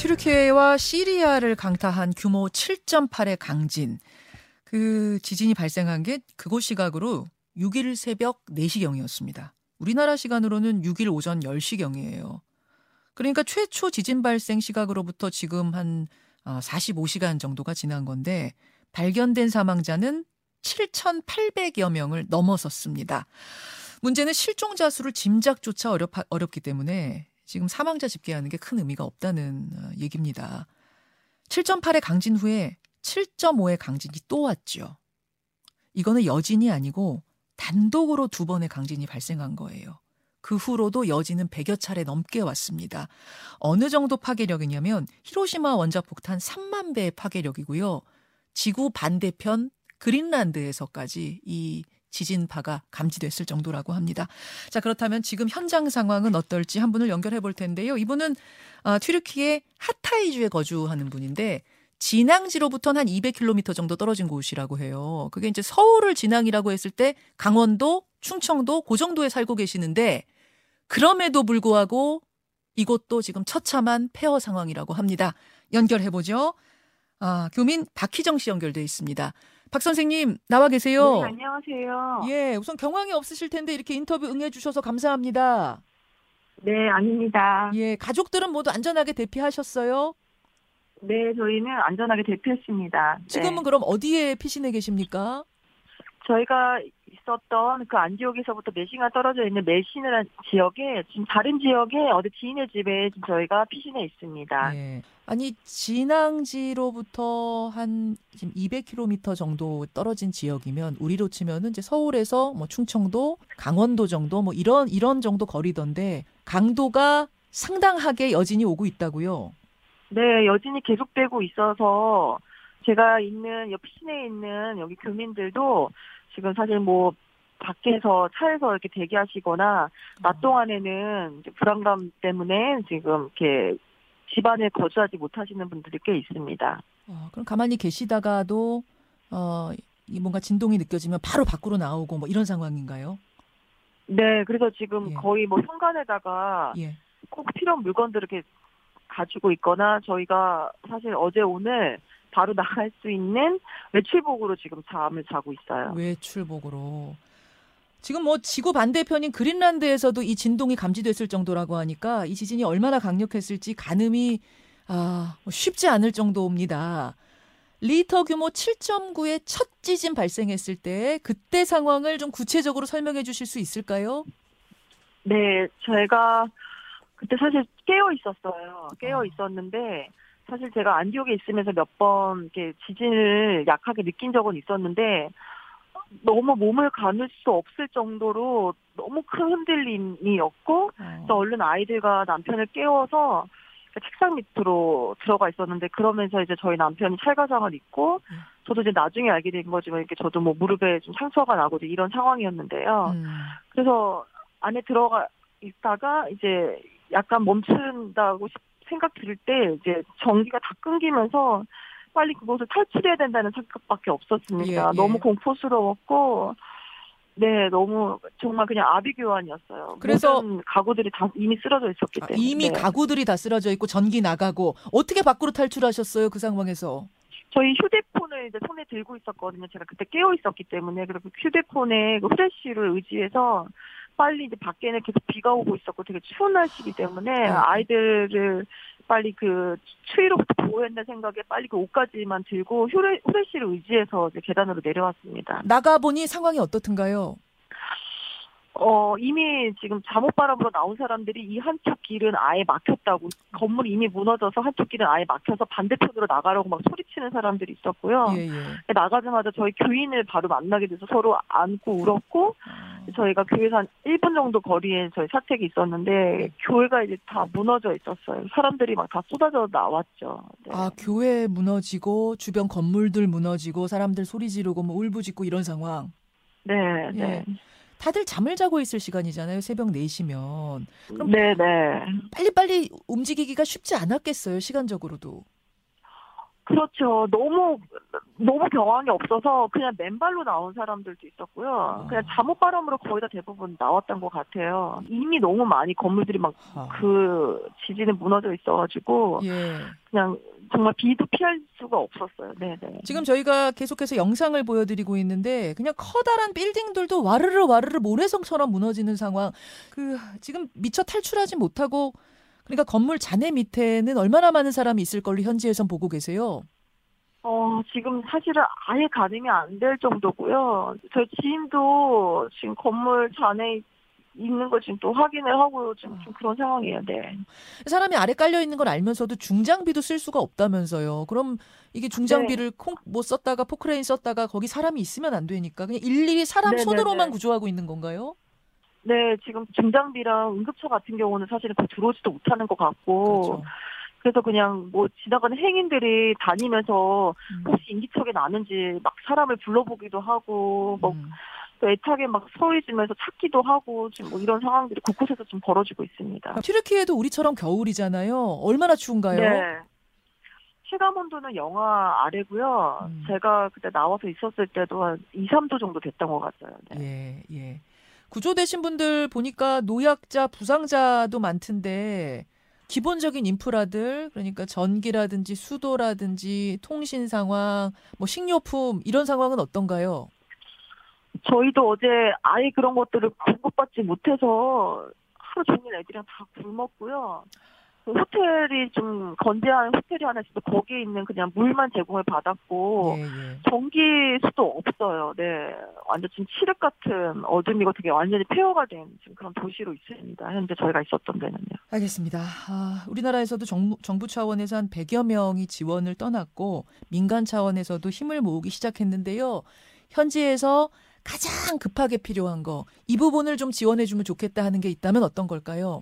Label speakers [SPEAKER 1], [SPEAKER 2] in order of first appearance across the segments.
[SPEAKER 1] 튀르키예와 시리아를 강타한 규모 7.8의 강진. 그 지진이 발생한 게 그곳 시각으로 6일 새벽 4시경이었습니다. 우리나라 시간으로는 6일 오전 10시경이에요. 그러니까 최초 지진 발생 시각으로부터 지금 한 45시간 어, 정도가 지난 건데 발견된 사망자는 7,800여 명을 넘어섰습니다. 문제는 실종자 수를 짐작조차 어렵, 어렵기 때문에 지금 사망자 집계하는 게 큰 의미가 없다는 어, 얘기입니다. 7.8의 강진 후에 7.5의 강진이 또 왔죠. 이거는 여진이 아니고 단독으로 두 번의 강진이 발생한 거예요. 그 후로도 여진은 100여 차례 넘게 왔습니다. 어느 정도 파괴력이냐면 히로시마 원자 폭탄 3만 배의 파괴력이고요. 지구 반대편 그린란드에서까지 이 지진파가 감지됐을 정도라고 합니다. 자, 그렇다면 지금 현장 상황은 어떨지 한 분을 연결해 볼 텐데요. 이분은 아, 튀르키의 하타이주에 거주하는 분인데 진앙지로부터는 한 200km 정도 떨어진 곳이라고 해요. 그게 이제 서울을 진앙이라고 했을 때 강원도, 충청도 그 정도에 살고 계시는데 그럼에도 불구하고 이곳도 지금 처참한 폐허 상황이라고 합니다. 연결해 보죠. 아, 교민 박희정 씨 연결돼 있습니다. 박 선생님 나와 계세요.
[SPEAKER 2] 네, 안녕하세요.
[SPEAKER 1] 예, 우선 경황이 없으실 텐데 이렇게 인터뷰 응해 주셔서 감사합니다.
[SPEAKER 2] 네, 아닙니다.
[SPEAKER 1] 예, 가족들은 모두 안전하게 대피하셨어요?
[SPEAKER 2] 네, 저희는 안전하게 대피했습니다. 네.
[SPEAKER 1] 지금은
[SPEAKER 2] 네.
[SPEAKER 1] 그럼 어디에 피신해 계십니까?
[SPEAKER 2] 저희가 있었던 그 안지역에서부터 4시간 떨어져 있는 메시느란 지역에 지금 다른 지역에 어디 지인의 집에 지금 저희가 피신해 있습니다.
[SPEAKER 1] 예. 아니 진앙지로부터 한 지금 200km 정도 떨어진 지역이면 우리로 치면은 이제 서울에서 뭐 충청도, 강원도 정도 뭐 이런 이런 정도 거리던데 강도가 상당하게 여진이 오고 있다고요.
[SPEAKER 2] 네, 여진이 계속되고 있어서 제가 있는 옆 시내에 있는 여기 교민들도 지금 사실 뭐 밖에서 차에서 이렇게 대기하시거나 낮 어. 동안에는 불안감 때문에 지금 이렇게 집안에 거주하지 못하시는 분들이 꽤 있습니다.
[SPEAKER 1] 어, 그럼 가만히 계시다가도 어, 이 뭔가 진동이 느껴지면 바로 밖으로 나오고 뭐 이런 상황인가요?
[SPEAKER 2] 네, 그래서 지금 예. 거의 뭐 현관에다가 예. 꼭 필요한 물건들을 이렇게 가지고 있거나 저희가 사실 어제 오늘 바로 나갈 수 있는 외출복으로 지금 잠을 자고 있어요.
[SPEAKER 1] 외출복으로. 지금 뭐 지구 반대편인 그린란드에서도 이 진동이 감지됐을 정도라고 하니까 이 지진이 얼마나 강력했을지 가늠이 아, 뭐 쉽지 않을 정도입니다. 리터 규모 7.9의 첫 지진 발생했을 때 그때 상황을 좀 구체적으로 설명해 주실 수 있을까요?
[SPEAKER 2] 네, 저희가 그때 사실 깨어 있었어요. 깨어 아. 있었는데 사실 제가 안디옥에 있으면서 몇 번 이렇게 지진을 약하게 느낀 적은 있었는데 너무 몸을 가눌 수 없을 정도로 너무 큰 흔들림이었고 어. 또 얼른 아이들과 남편을 깨워서 책상 밑으로 들어가 있었는데 그러면서 이제 저희 남편이 찰가상을 입고 음. 저도 이제 나중에 알게 된 거지만 이렇게 저도 뭐 무릎에 좀 상처가 나고 이런 상황이었는데요. 음. 그래서 안에 들어가 있다가 이제 약간 멈춘다고 생각 들 때 이제 전기가 다 끊기면서 빨리 그곳을 탈출해야 된다는 생각밖에 없었습니다. 예, 예. 너무 공포스러웠고 네, 너무 정말 그냥 아비규환이었어요. 그래서 가구들이 다 이미 쓰러져 있었기 아, 때문에.
[SPEAKER 1] 아, 이미 네. 가구들이 다 쓰러져 있고 전기 나가고 어떻게 밖으로 탈출하셨어요? 그 상황에서?
[SPEAKER 2] 저희 휴대폰을 이제 손에 들고 있었거든요. 제가 그때 깨어 있었기 때문에 그리고 휴대폰에 그 후레쉬를 의지해서 빨리 이제 밖에는 계속 비가 오고 있었고 되게 추운 날씨이기 때문에 아. 아이들을 빨리 그 추위로부터 한다는 생각에 빨리 그 옷까지만 들고 휴레, 후레쉬를 의지해서 이제 계단으로 내려왔습니다.
[SPEAKER 1] 나가보니 상황이 어떻든가요?
[SPEAKER 2] 어, 이미 지금 잠옷바람으로 나온 사람들이 이 한쪽 길은 아예 막혔다고, 건물이 이미 무너져서 한쪽 길은 아예 막혀서 반대편으로 나가려고 막 소리치는 사람들이 있었고요. 예, 예. 나가자마자 저희 교인을 바로 만나게 돼서 서로 안고 울었고, 아. 저희가 교회에서 한 1분 정도 거리에 저희 사택이 있었는데, 네. 교회가 이제 다 무너져 있었어요. 사람들이 막 다 쏟아져 나왔죠.
[SPEAKER 1] 네. 아, 교회 무너지고, 주변 건물들 무너지고, 사람들 소리 지르고, 뭐 울부짖고 이런 상황.
[SPEAKER 2] 네, 네. 예.
[SPEAKER 1] 다들 잠을 자고 있을 시간이잖아요. 새벽 4시면.
[SPEAKER 2] 그럼 네네.
[SPEAKER 1] 빨리빨리 움직이기가 쉽지 않았겠어요. 시간적으로도.
[SPEAKER 2] 그렇죠. 너무 너무 경황이 없어서 그냥 맨발로 나온 사람들도 있었고요. 그냥 잠옷 바람으로 거의 다 대부분 나왔던 것 같아요. 이미 너무 많이 건물들이 막 그 지진에 무너져 있어가지고
[SPEAKER 1] 예.
[SPEAKER 2] 그냥 정말 비도 피할 수가 없었어요. 네네.
[SPEAKER 1] 지금 저희가 계속해서 영상을 보여드리고 있는데 그냥 커다란 빌딩들도 와르르 와르르 모래성처럼 무너지는 상황. 그 지금 미처 탈출하지 못하고 그러니까 건물 잔해 밑에는 얼마나 많은 사람이 있을 걸로 현지에선 보고 계세요.
[SPEAKER 2] 어, 지금 사실은 아예 가늠이 안 될 정도고요. 저희 지인도 지금 건물 잔해 있는 거 지금 또 확인을 하고 지금 좀 그런 상황이에요. 네.
[SPEAKER 1] 사람이 아래 깔려 있는 걸 알면서도 중장비도 쓸 수가 없다면서요. 그럼 이게 중장비를 콩못 썼다가 포크레인 썼다가 거기 사람이 있으면 안 되니까 그냥 일일이 사람
[SPEAKER 2] 네네네.
[SPEAKER 1] 손으로만 구조하고 있는 건가요?
[SPEAKER 2] 네, 지금 중장비랑 응급처 같은 경우는 사실은 그 들어오지도 못하는 것 같고
[SPEAKER 1] 그렇죠.
[SPEAKER 2] 그래서 그냥 뭐 지나가는 행인들이 다니면서
[SPEAKER 1] 음.
[SPEAKER 2] 혹시 인기척이 나는지 막 사람을 불러보기도 하고 뭐
[SPEAKER 1] 음.
[SPEAKER 2] 또 애타게 막 소리 지면서 찾기도 하고 지금 뭐 이런 상황들이 곳곳에서 좀 벌어지고 있습니다.
[SPEAKER 1] 튀르키예도 우리처럼 겨울이잖아요. 얼마나 추운가요?
[SPEAKER 2] 네. 체감 온도는 영하 아래고요.
[SPEAKER 1] 음.
[SPEAKER 2] 제가 그때 나와서 있었을 때도 한 2, 3도 정도 됐던 것 같아요. 네.
[SPEAKER 1] 예, 예. 구조되신 분들 보니까 노약자, 부상자도 많던데 기본적인 인프라들 그러니까 전기라든지 수도라든지 통신 상황, 뭐 식료품 이런 상황은 어떤가요?
[SPEAKER 2] 저희도 어제 아예 그런 것들을 공급받지 못해서 하루 종일 애들이랑 다 굶었고요. 그 호텔이 좀 건재한 호텔이 하나 있어서 거기에 있는 그냥 물만 제공을 받았고
[SPEAKER 1] 예, 예.
[SPEAKER 2] 전기 수도 없어요. 네, 완전 지금 칠흑 같은 어둠이고 되게 완전히 폐허가 된 지금 그런 도시로 있습니다. 현재 저희가 있었던 데는요.
[SPEAKER 1] 알겠습니다. 아, 우리나라에서도 정부, 정부 차원에서 한 100여 명이 지원을 떠났고 민간 차원에서도 힘을 모으기 시작했는데요. 현지에서 가장 급하게 필요한 거, 이 부분을 좀 지원해주면 좋겠다 하는 게 있다면 어떤 걸까요?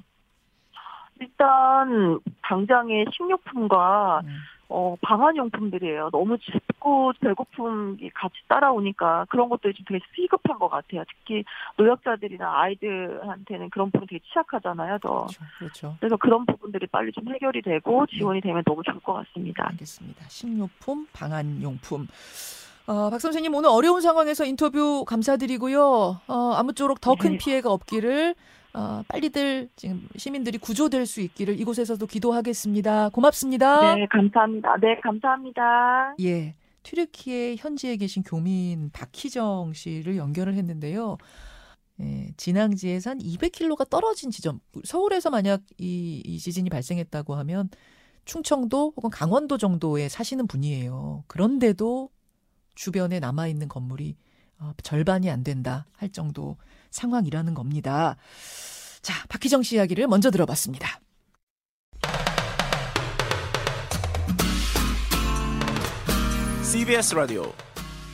[SPEAKER 2] 일단 당장의 식료품과
[SPEAKER 1] 음.
[SPEAKER 2] 어, 방한용품들이에요. 너무 춥고 배고픔이 같이 따라오니까 그런 것들이 좀 되게 시급한 것 같아요. 특히 노약자들이나 아이들한테는 그런 부분 되게 취약하잖아요. 더.
[SPEAKER 1] 그렇죠. 그렇죠.
[SPEAKER 2] 그래서 그런 부분들이 빨리 좀 해결이 되고 지원이 되면 너무 좋을 것 같습니다.
[SPEAKER 1] 알겠습니다. 식료품, 방한용품. 어, 박 선생님 오늘 어려운 상황에서 인터뷰 감사드리고요. 어, 아무쪼록 더큰
[SPEAKER 2] 네.
[SPEAKER 1] 피해가 없기를 어, 빨리들 지금 시민들이 구조될 수 있기를 이곳에서도 기도하겠습니다. 고맙습니다.
[SPEAKER 2] 네, 감사합니다. 네, 감사합니다.
[SPEAKER 1] 예. 튀르키예 현지에 계신 교민 박희정 씨를 연결을 했는데요. 예, 진앙지에서 한 200km가 떨어진 지점. 서울에서 만약 이, 이 지진이 발생했다고 하면 충청도 혹은 강원도 정도에 사시는 분이에요. 그런데도 주변에 남아있는 건물이 어, 절반이 안 된다 할 정도 상황이라는 겁니다. 자, 박희정 씨 이야기를 먼저 들어봤습니다.
[SPEAKER 3] CBS 라디오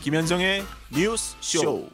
[SPEAKER 3] 김현정의 뉴스 쇼.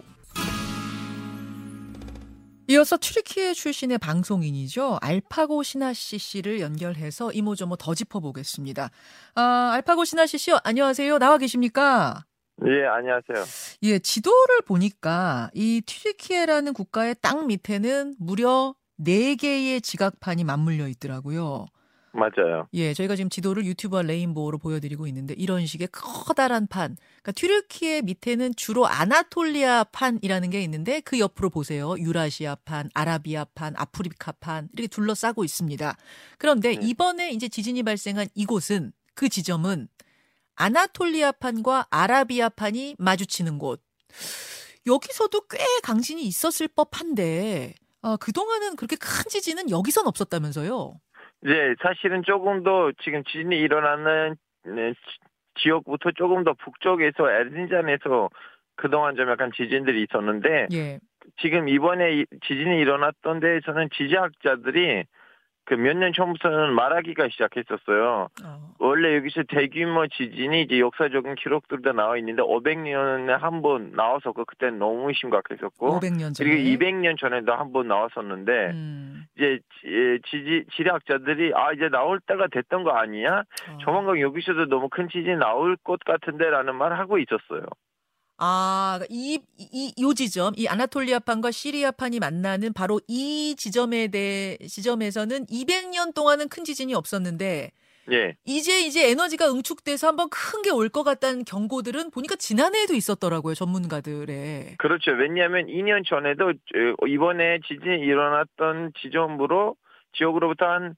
[SPEAKER 1] 이어서 튀르키예 출신의 방송인이죠. 알파고 시나시 씨를 연결해서 이모저모 더 짚어보겠습니다. 아, 알파고 시나시 씨, 안녕하세요. 나와 계십니까?
[SPEAKER 4] 예, 안녕하세요.
[SPEAKER 1] 예, 지도를 보니까 이 튀르키예라는 국가의 땅 밑에는 무려 4개의 지각판이 맞물려 있더라고요.
[SPEAKER 4] 맞아요.
[SPEAKER 1] 예, 저희가 지금 지도를 유튜브와 레인보우로 보여드리고 있는데 이런 식의 커다란 판. 그러니까 튀르키예 밑에는 주로 아나톨리아 판이라는 게 있는데 그 옆으로 보세요. 유라시아 판, 아라비아 판, 아프리카 판 이렇게 둘러싸고 있습니다. 그런데
[SPEAKER 4] 네.
[SPEAKER 1] 이번에 이제 지진이 발생한 이곳은 그 지점은 아나톨리아 판과 아라비아 판이 마주치는 곳. 여기서도 꽤 강진이 있었을 법한데 어, 그동안은 그렇게 큰 지진은 여기선 없었다면서요.
[SPEAKER 4] 네, 사실은 조금 더 지금 지진이 일어나는 네, 지- 지역부터 조금 더 북쪽에서 에르딘잔에서 그동안 좀 약간 지진들이 있었는데
[SPEAKER 1] 예.
[SPEAKER 4] 지금 이번에 이- 지진이 일어났던 데에서는 지질학자들이 그 몇 년 전부터는 말하기가 시작했었어요.
[SPEAKER 1] 어.
[SPEAKER 4] 원래 여기서 대규모 지진이 이제 역사적인 기록들도 나와 있는데 500년에 한 번 나왔었고 그때는 너무 심각했었고
[SPEAKER 1] 500년 전에.
[SPEAKER 4] 그리고 200년 전에도 한 번 나왔었는데
[SPEAKER 1] 음.
[SPEAKER 4] 이제 지- 지지 지리학자들이 아 이제 나올 때가 됐던 거 아니야?
[SPEAKER 1] 어.
[SPEAKER 4] 조만간 여기서도 너무 큰 지진이 나올 것 같은데라는 말을 하고 있었어요.
[SPEAKER 1] 아, 이, 이, 요 지점, 이 아나톨리아판과 시리아판이 만나는 바로 이 지점에 대해, 지점에서는 200년 동안은 큰 지진이 없었는데,
[SPEAKER 4] 예.
[SPEAKER 1] 이제 이제 에너지가 응축돼서 한번 큰 게 올 것 같다는 경고들은 보니까 지난해에도 있었더라고요 전문가들의.
[SPEAKER 4] 그렇죠. 왜냐하면 2년 전에도 어, 이번에 지진이 일어났던 지점으로 지역으로부터 한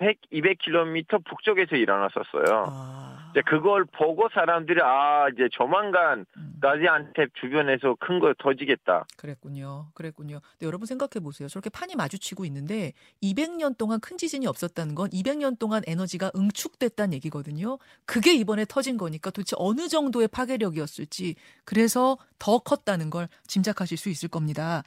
[SPEAKER 4] 100, 200km 북쪽에서 일어났었어요.
[SPEAKER 1] 아.
[SPEAKER 4] 이제 그걸 보고 사람들이 아 이제 조만간
[SPEAKER 1] 음,
[SPEAKER 4] 가지안텝 주변에서 큰 거 터지겠다.
[SPEAKER 1] 그랬군요. 그랬군요. 근데 여러분 생각해 보세요. 저렇게 판이 마주치고 있는데 200년 동안 큰 지진이 없었다는 건 200년 동안 에너지가 응축됐다는 얘기거든요. 그게 이번에 터진 거니까 도대체 어느 정도의 파괴력이었을지 그래서 더 컸다는 걸 짐작하실 수 있을 겁니다.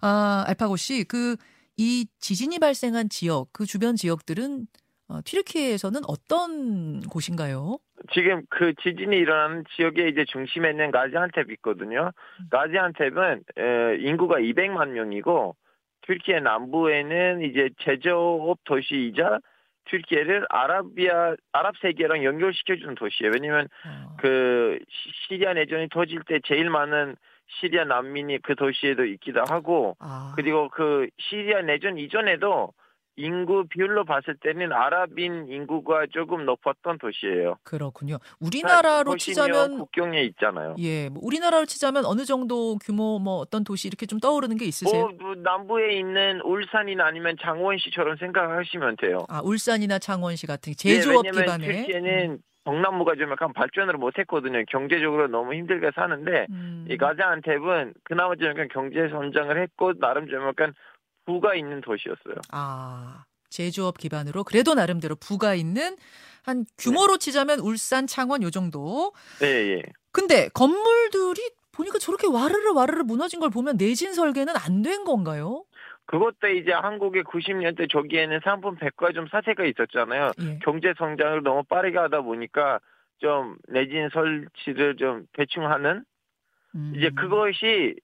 [SPEAKER 1] 아, 알파고 씨, 그 이 지진이 발생한 지역, 그 주변 지역들은 어, 튀르키예에서는 어떤 곳인가요?
[SPEAKER 4] 지금 그 지진이 일어나는 지역의 이제 중심에 있는 가지안텝이 있거든요. 가지안텝은 에, 인구가 200만 명이고 튀르키예 남부에는 이제 제조업 도시이자 튀르키예를 아라비아 아랍 세계랑 연결시켜주는 도시예요. 왜냐면
[SPEAKER 1] 어,
[SPEAKER 4] 그 시- 시리아 내전이 터질 때 제일 많은 시리아 난민이 그 도시에도 있기도 하고
[SPEAKER 1] 아,
[SPEAKER 4] 그리고 그 시리아 내전 이전에도 인구 비율로 봤을 때는 아랍인 인구가 조금 높았던 도시예요.
[SPEAKER 1] 그렇군요. 우리나라로 치자면
[SPEAKER 4] 국경에 있잖아요.
[SPEAKER 1] 예, 뭐 우리나라로 치자면 어느 정도 규모 뭐 어떤 도시 이렇게 좀 떠오르는 게 있으세요?
[SPEAKER 4] 뭐, 뭐 남부에 있는 울산이나 아니면 장원시처럼 생각하시면 돼요.
[SPEAKER 1] 아, 울산이나 창원시 같은 제조업
[SPEAKER 4] 네, 왜냐면
[SPEAKER 1] 기반의
[SPEAKER 4] 튀르키예는 동남부가 좀 약간 발전을 못했거든요. 경제적으로 너무 힘들게 사는데
[SPEAKER 1] 음,
[SPEAKER 4] 이 가자안텝은 그나마 좀 약간 경제 성장을 했고 나름 좀 약간 부가 있는 도시였어요.
[SPEAKER 1] 아, 제조업 기반으로 그래도 나름대로 부가 있는 한 규모로 치자면 울산, 창원 요 정도.
[SPEAKER 4] 네, 예.
[SPEAKER 1] 근데 건물들이 보니까 저렇게 와르르 와르르 무너진 걸 보면 내진 설계는 안 된 건가요?
[SPEAKER 4] 그것도 이제 한국의 90년대 초기에는 상품 백화점 사태가 있었잖아요.
[SPEAKER 1] 예.
[SPEAKER 4] 경제 성장을 너무 빠르게 하다 보니까 좀 내진 설치를 좀 대충 하는
[SPEAKER 1] 음,
[SPEAKER 4] 이제 그것이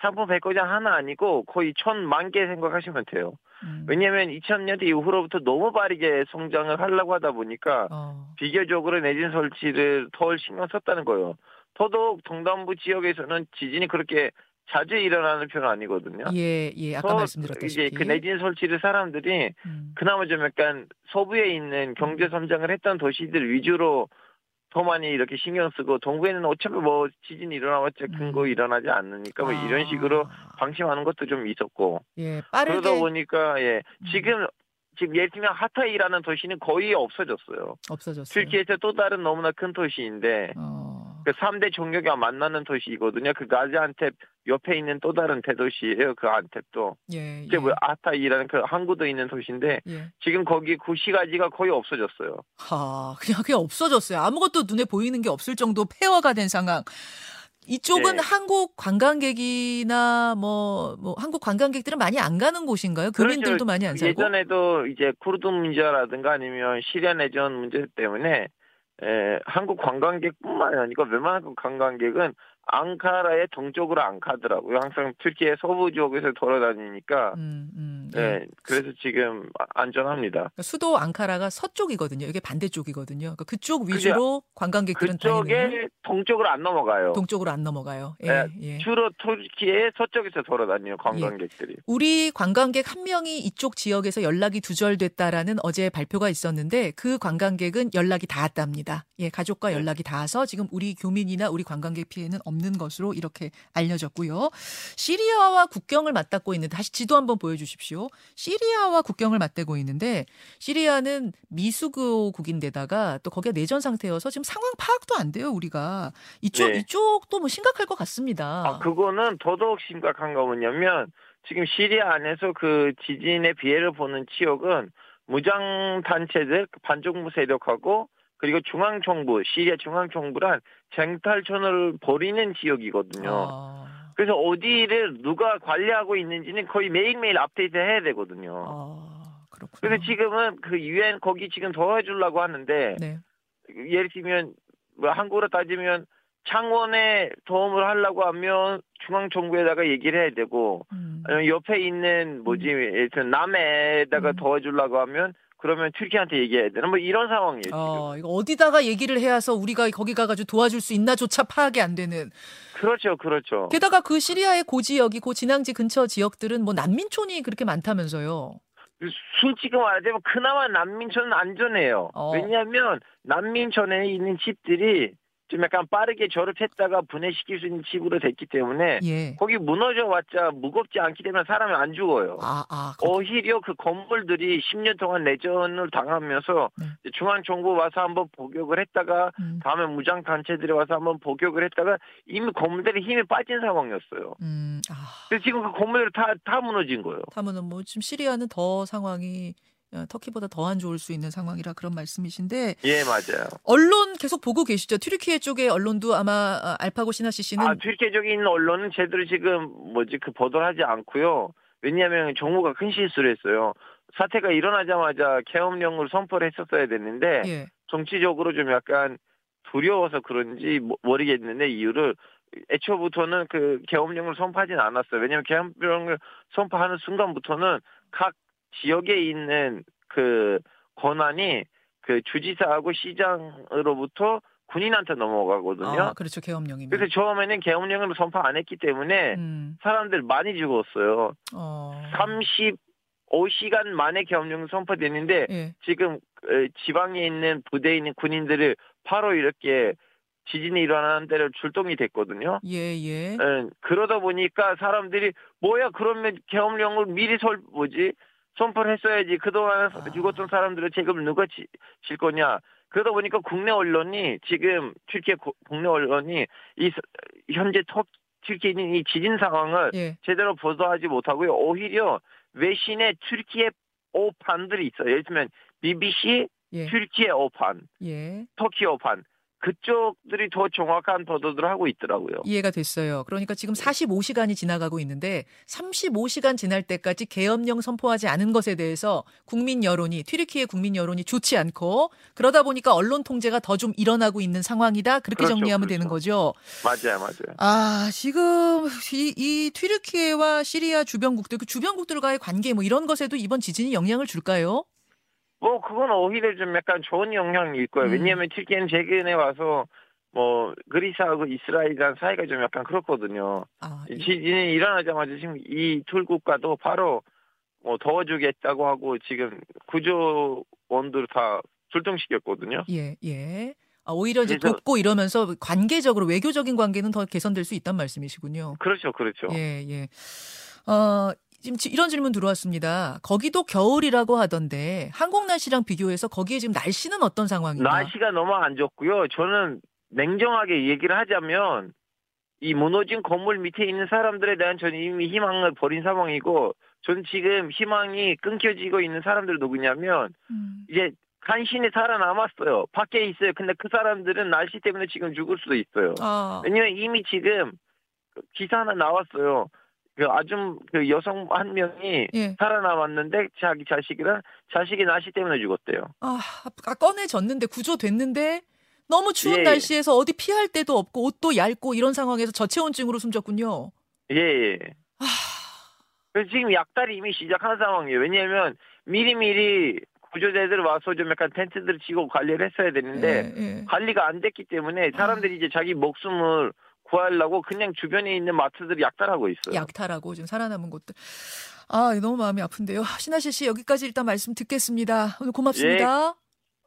[SPEAKER 4] 상품 백화점 하나 아니고 거의 천만 개 생각하시면 돼요.
[SPEAKER 1] 음,
[SPEAKER 4] 왜냐하면 2000년대 이후로부터 너무 빠르게 성장을 하려고 하다 보니까
[SPEAKER 1] 어,
[SPEAKER 4] 비교적으로 내진 설치를 더 신경 썼다는 거예요. 더더욱 동남부 지역에서는 지진이 그렇게 자주 일어나는 편은 아니거든요.
[SPEAKER 1] 예, 예, 아까
[SPEAKER 4] 더
[SPEAKER 1] 말씀드렸다시피
[SPEAKER 4] 이제 그 내진 설치를 사람들이
[SPEAKER 1] 음,
[SPEAKER 4] 그나마 좀 약간 서부에 있는 경제 성장을 했던 도시들 위주로 더 많이 이렇게 신경 쓰고 동부에는 어차피 뭐 지진이 일어나봤자 근거
[SPEAKER 1] 음.
[SPEAKER 4] 일어나지 않으니까 뭐 이런 식으로
[SPEAKER 1] 아,
[SPEAKER 4] 방심하는 것도 좀 있었고
[SPEAKER 1] 예, 빠르게
[SPEAKER 4] 그러다 보니까 예
[SPEAKER 1] 음.
[SPEAKER 4] 지금 지금 예를 들면 하타이라는 도시는 거의 없어졌어요.
[SPEAKER 1] 없어졌어요.
[SPEAKER 4] 튀르키예에서 또 다른 너무나 큰 도시인데
[SPEAKER 1] 어,
[SPEAKER 4] 그 3대 종교가 만나는 도시거든요. 그 가지안텝 옆에 있는 또 다른 대도시예요. 그 안텝도.
[SPEAKER 1] 예,
[SPEAKER 4] 이제
[SPEAKER 1] 예,
[SPEAKER 4] 뭐 아타이라는 그 항구도 있는 도시인데
[SPEAKER 1] 예.
[SPEAKER 4] 지금 거기 구시가지가 거의 없어졌어요.
[SPEAKER 1] 하, 그냥 그냥 없어졌어요. 아무것도 눈에 보이는 게 없을 정도 폐허가 된 상황. 이쪽은
[SPEAKER 4] 네.
[SPEAKER 1] 한국 관광객이나 뭐, 뭐, 한국 관광객들은 많이 안 가는 곳인가요? 교민들도
[SPEAKER 4] 그렇죠.
[SPEAKER 1] 많이 안 살고?
[SPEAKER 4] 예전에도 이제 쿠르드 문제라든가 아니면 시리아 내전 문제 때문에 에, 한국 관광객뿐만 아니고 웬만한 관광객은 앙카라의 동쪽으로 안 가더라고요. 항상 튀르키예 서부 지역에서 돌아다니니까
[SPEAKER 1] 음, 음, 예.
[SPEAKER 4] 예, 그래서 지금 아- 안전합니다.
[SPEAKER 1] 그러니까 수도 앙카라가 서쪽이거든요. 이게 반대쪽이거든요. 그러니까 그쪽 위주로 관광객들은 다니는
[SPEAKER 4] 그쪽에 동쪽으로 안 넘어가요.
[SPEAKER 1] 동쪽으로 안 넘어가요. 예,
[SPEAKER 4] 네,
[SPEAKER 1] 예.
[SPEAKER 4] 주로 튀르키예 서쪽에서 돌아다니요 관광객들이.
[SPEAKER 1] 우리 관광객 한 명이 이쪽 지역에서 연락이 두절됐다라는 어제 발표가 있었는데 그 관광객은 연락이 닿았답니다. 예, 가족과
[SPEAKER 4] 네.
[SPEAKER 1] 연락이 닿아서 지금 우리 교민이나 우리 관광객 피해는 없는 것으로 이렇게 알려졌고요. 시리아와 국경을 맞닿고 있는 다시 지도 한번 보여주십시오. 시리아와 국경을 맞대고 있는데 시리아는 미수교국인데다가 또 거기가 내전 상태여서 지금 상황 파악도 안 돼요 우리가 이쪽
[SPEAKER 4] 네.
[SPEAKER 1] 이쪽도 뭐 심각할 것 같습니다.
[SPEAKER 4] 아, 그거는 더더욱 심각한 거 뭐냐면 지금 시리아 안에서 그 지진의 피해를 보는 지역은 무장 단체들 반정부 세력하고 그리고 중앙 정부 시리아 중앙 정부란 쟁탈전을 벌이는 지역이거든요.
[SPEAKER 1] 아,
[SPEAKER 4] 그래서 어디를 누가 관리하고 있는지는 거의 매일매일 업데이트 해야 되거든요.
[SPEAKER 1] 아, 그렇군요.
[SPEAKER 4] 그래서 지금은 그 유엔 거기 지금 도와주려고 하는데
[SPEAKER 1] 네.
[SPEAKER 4] 예를 들면 뭐 한국으로 따지면 창원에 도움을 하려고 하면 중앙 정부에다가 얘기를 해야 되고
[SPEAKER 1] 음.
[SPEAKER 4] 아니면 옆에 있는 뭐지 들면 남해에다가
[SPEAKER 1] 음.
[SPEAKER 4] 도와주려고 하면 그러면 튀르키한테 얘기해야 되는 뭐 이런 상황이에요 지금.
[SPEAKER 1] 어, 이거 어디다가 얘기를 해야서 우리가 거기 가가지고 도와줄 수 있나조차 파악이 안 되는.
[SPEAKER 4] 그렇죠, 그렇죠.
[SPEAKER 1] 게다가 그 시리아의 고지역이 고 진앙지 근처 지역들은 뭐 난민촌이 그렇게 많다면서요.
[SPEAKER 4] 솔직히 말하자면 그나마 난민촌은 안전해요.
[SPEAKER 1] 어.
[SPEAKER 4] 왜냐하면 난민촌에 있는 집들이 좀 약간 빠르게 졸업했다가 분해시킬 수 있는 집으로 됐기 때문에
[SPEAKER 1] 예.
[SPEAKER 4] 거기 무너져 왔자 무겁지 않기 때문에 사람이 안 죽어요.
[SPEAKER 1] 아, 아.
[SPEAKER 4] 오히려 그 건물들이 10년 동안 내전을 당하면서
[SPEAKER 1] 네.
[SPEAKER 4] 중앙 정부 와서 한번 복역을 했다가
[SPEAKER 1] 음,
[SPEAKER 4] 다음에 무장 단체들이 와서 한번 복역을 했다가 이미 건물들이 힘이 빠진 상황이었어요.
[SPEAKER 1] 음, 아.
[SPEAKER 4] 그래서 지금 그 건물들이 다, 다 무너진 거예요.
[SPEAKER 1] 하면은 뭐 지금 시리아는 더 상황이 어, 터키보다 더안 좋을 수 있는 상황이라 그런 말씀이신데
[SPEAKER 4] 예, 맞아요.
[SPEAKER 1] 언론 계속 보고 계시죠? 튀르키예 쪽의 언론도 아마 아, 알파고 시나시 씨는
[SPEAKER 4] 아, 튀르키적인 언론은 제대로 지금 뭐지 그 보도를 하지 않고요. 왜냐하면 정부가 큰 실수를 했어요. 사태가 일어나자마자 계엄령을 선포를 했었어야 됐는데
[SPEAKER 1] 예.
[SPEAKER 4] 정치적으로 좀 약간 두려워서 그런지 모- 모르겠는데 이유를 애초부터는 그 계엄령을 선포하진 않았어요. 왜냐하면 계엄령을 선포하는 순간부터는 각 지역에 있는 그 권한이 그 주지사하고 시장으로부터 군인한테 넘어가거든요.
[SPEAKER 1] 아, 그렇죠. 계엄령이면.
[SPEAKER 4] 그래서 처음에는 계엄령을 선포 안 했기 때문에
[SPEAKER 1] 음.
[SPEAKER 4] 사람들 많이 죽었어요.
[SPEAKER 1] 어.
[SPEAKER 4] 35시간 만에 계엄령 선포됐는데
[SPEAKER 1] 예.
[SPEAKER 4] 지금 어, 지방에 있는 부대에 있는 군인들을 바로 이렇게 지진이 일어나는 데를 출동이 됐거든요.
[SPEAKER 1] 예, 예.
[SPEAKER 4] 예, 그러다 보니까 사람들이 뭐야 그러면 계엄령을 미리 설 뭐지 선포를 했어야지 그동안
[SPEAKER 1] 아.
[SPEAKER 4] 죽었던 사람들의 책임을 누가 지, 질 거냐 그러다 보니까 국내 언론이 지금 튀르키예 고- 국내 언론이 이 서- 현재 터 튀르키예 이 지진 상황을
[SPEAKER 1] 예.
[SPEAKER 4] 제대로 보도하지 못하고요 오히려 외신의 튀르키예 오판들이 있어요 예를 들면 BBC
[SPEAKER 1] 예.
[SPEAKER 4] 튀르키예 오판
[SPEAKER 1] 예.
[SPEAKER 4] 터키 오판 그쪽들이 더 정확한 보도들을 하고 있더라고요.
[SPEAKER 1] 이해가 됐어요. 그러니까 지금 45시간이 지나가고 있는데 35시간 지날 때까지 계엄령 선포하지 않은 것에 대해서 국민 여론이 튀르키예 국민 여론이 좋지 않고 그러다 보니까 언론 통제가 더 좀 일어나고 있는 상황이다. 그렇게
[SPEAKER 4] 그렇죠,
[SPEAKER 1] 정리하면
[SPEAKER 4] 그렇죠.
[SPEAKER 1] 되는 거죠.
[SPEAKER 4] 맞아요, 맞아요.
[SPEAKER 1] 아, 지금 이, 이 튀르키예와 시리아 주변국들 그 주변국들과의 관계 뭐 이런 것에도 이번 지진이 영향을 줄까요?
[SPEAKER 4] 뭐 그건 오히려 좀 약간 좋은 영향일 거예요.
[SPEAKER 1] 음.
[SPEAKER 4] 왜냐하면 튀르키예는 최근에 와서 뭐 그리스하고 이스라엘이랑 사이가 좀 약간 그렇거든요.
[SPEAKER 1] 아,
[SPEAKER 4] 이 지진이 일어나자마자 지금 이 둘국가도 바로 뭐 도와주겠다고 하고 지금 구조원들 다 출동시켰거든요.
[SPEAKER 1] 예, 예. 아, 오히려 이제
[SPEAKER 4] 그래서-
[SPEAKER 1] 돕고 이러면서 관계적으로 외교적인 관계는 더 개선될 수 있단 말씀이시군요.
[SPEAKER 4] 그렇죠, 그렇죠.
[SPEAKER 1] 예, 예. 어, 지금 지- 이런 질문 들어왔습니다. 거기도 겨울이라고 하던데 한국 날씨랑 비교해서 거기에 지금 날씨는 어떤 상황인가?
[SPEAKER 4] 날씨가 너무 안 좋고요. 저는 냉정하게 얘기를 하자면 이 무너진 건물 밑에 있는 사람들에 대한 저는 이미 희망을 버린 상황이고 저는 지금 희망이 끊겨지고 있는 사람들 누구냐면
[SPEAKER 1] 음,
[SPEAKER 4] 이제 간신히 살아남았어요. 밖에 있어요. 근데 그 사람들은 날씨 때문에 지금 죽을 수도 있어요.
[SPEAKER 1] 아,
[SPEAKER 4] 왜냐면 이미 지금 그 기사 하나 나왔어요. 그 아줌 그 여성 한 명이
[SPEAKER 1] 예.
[SPEAKER 4] 살아남았는데 자기 자식이랑 자식이 날씨 때문에 죽었대요.
[SPEAKER 1] 아, 아, 꺼내졌는데 구조됐는데 너무 추운
[SPEAKER 4] 예.
[SPEAKER 1] 날씨에서 어디 피할 데도 없고 옷도 얇고 이런 상황에서 저체온증으로 숨졌군요.
[SPEAKER 4] 예, 예.
[SPEAKER 1] 아,
[SPEAKER 4] 그래서 지금 약달이 이미 시작한 상황이에요. 왜냐하면 미리미리 구조대들 와서 좀 약간 텐트들을 치고 관리를 했어야 되는데
[SPEAKER 1] 예, 예.
[SPEAKER 4] 관리가 안 됐기 때문에 사람들이 이제 자기 목숨을 구하려고 그냥 주변에 있는 마트들이 약탈하고 있어요.
[SPEAKER 1] 약탈하고 지금 살아남은 곳들. 아, 너무 마음이 아픈데요. 신하실 씨 여기까지 일단 말씀 듣겠습니다. 오늘 고맙습니다.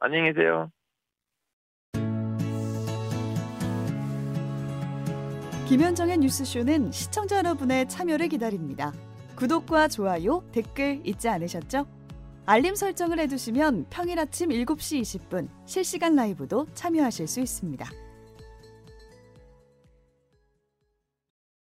[SPEAKER 4] 안녕히 계세요.
[SPEAKER 5] 김현정의 뉴스쇼는 시청자 여러분의 참여를 기다립니다. 구독과 좋아요, 댓글 잊지 않으셨죠? 알림 설정을 해두시면 평일 아침 7시 20분 실시간 라이브도 참여하실 수 있습니다.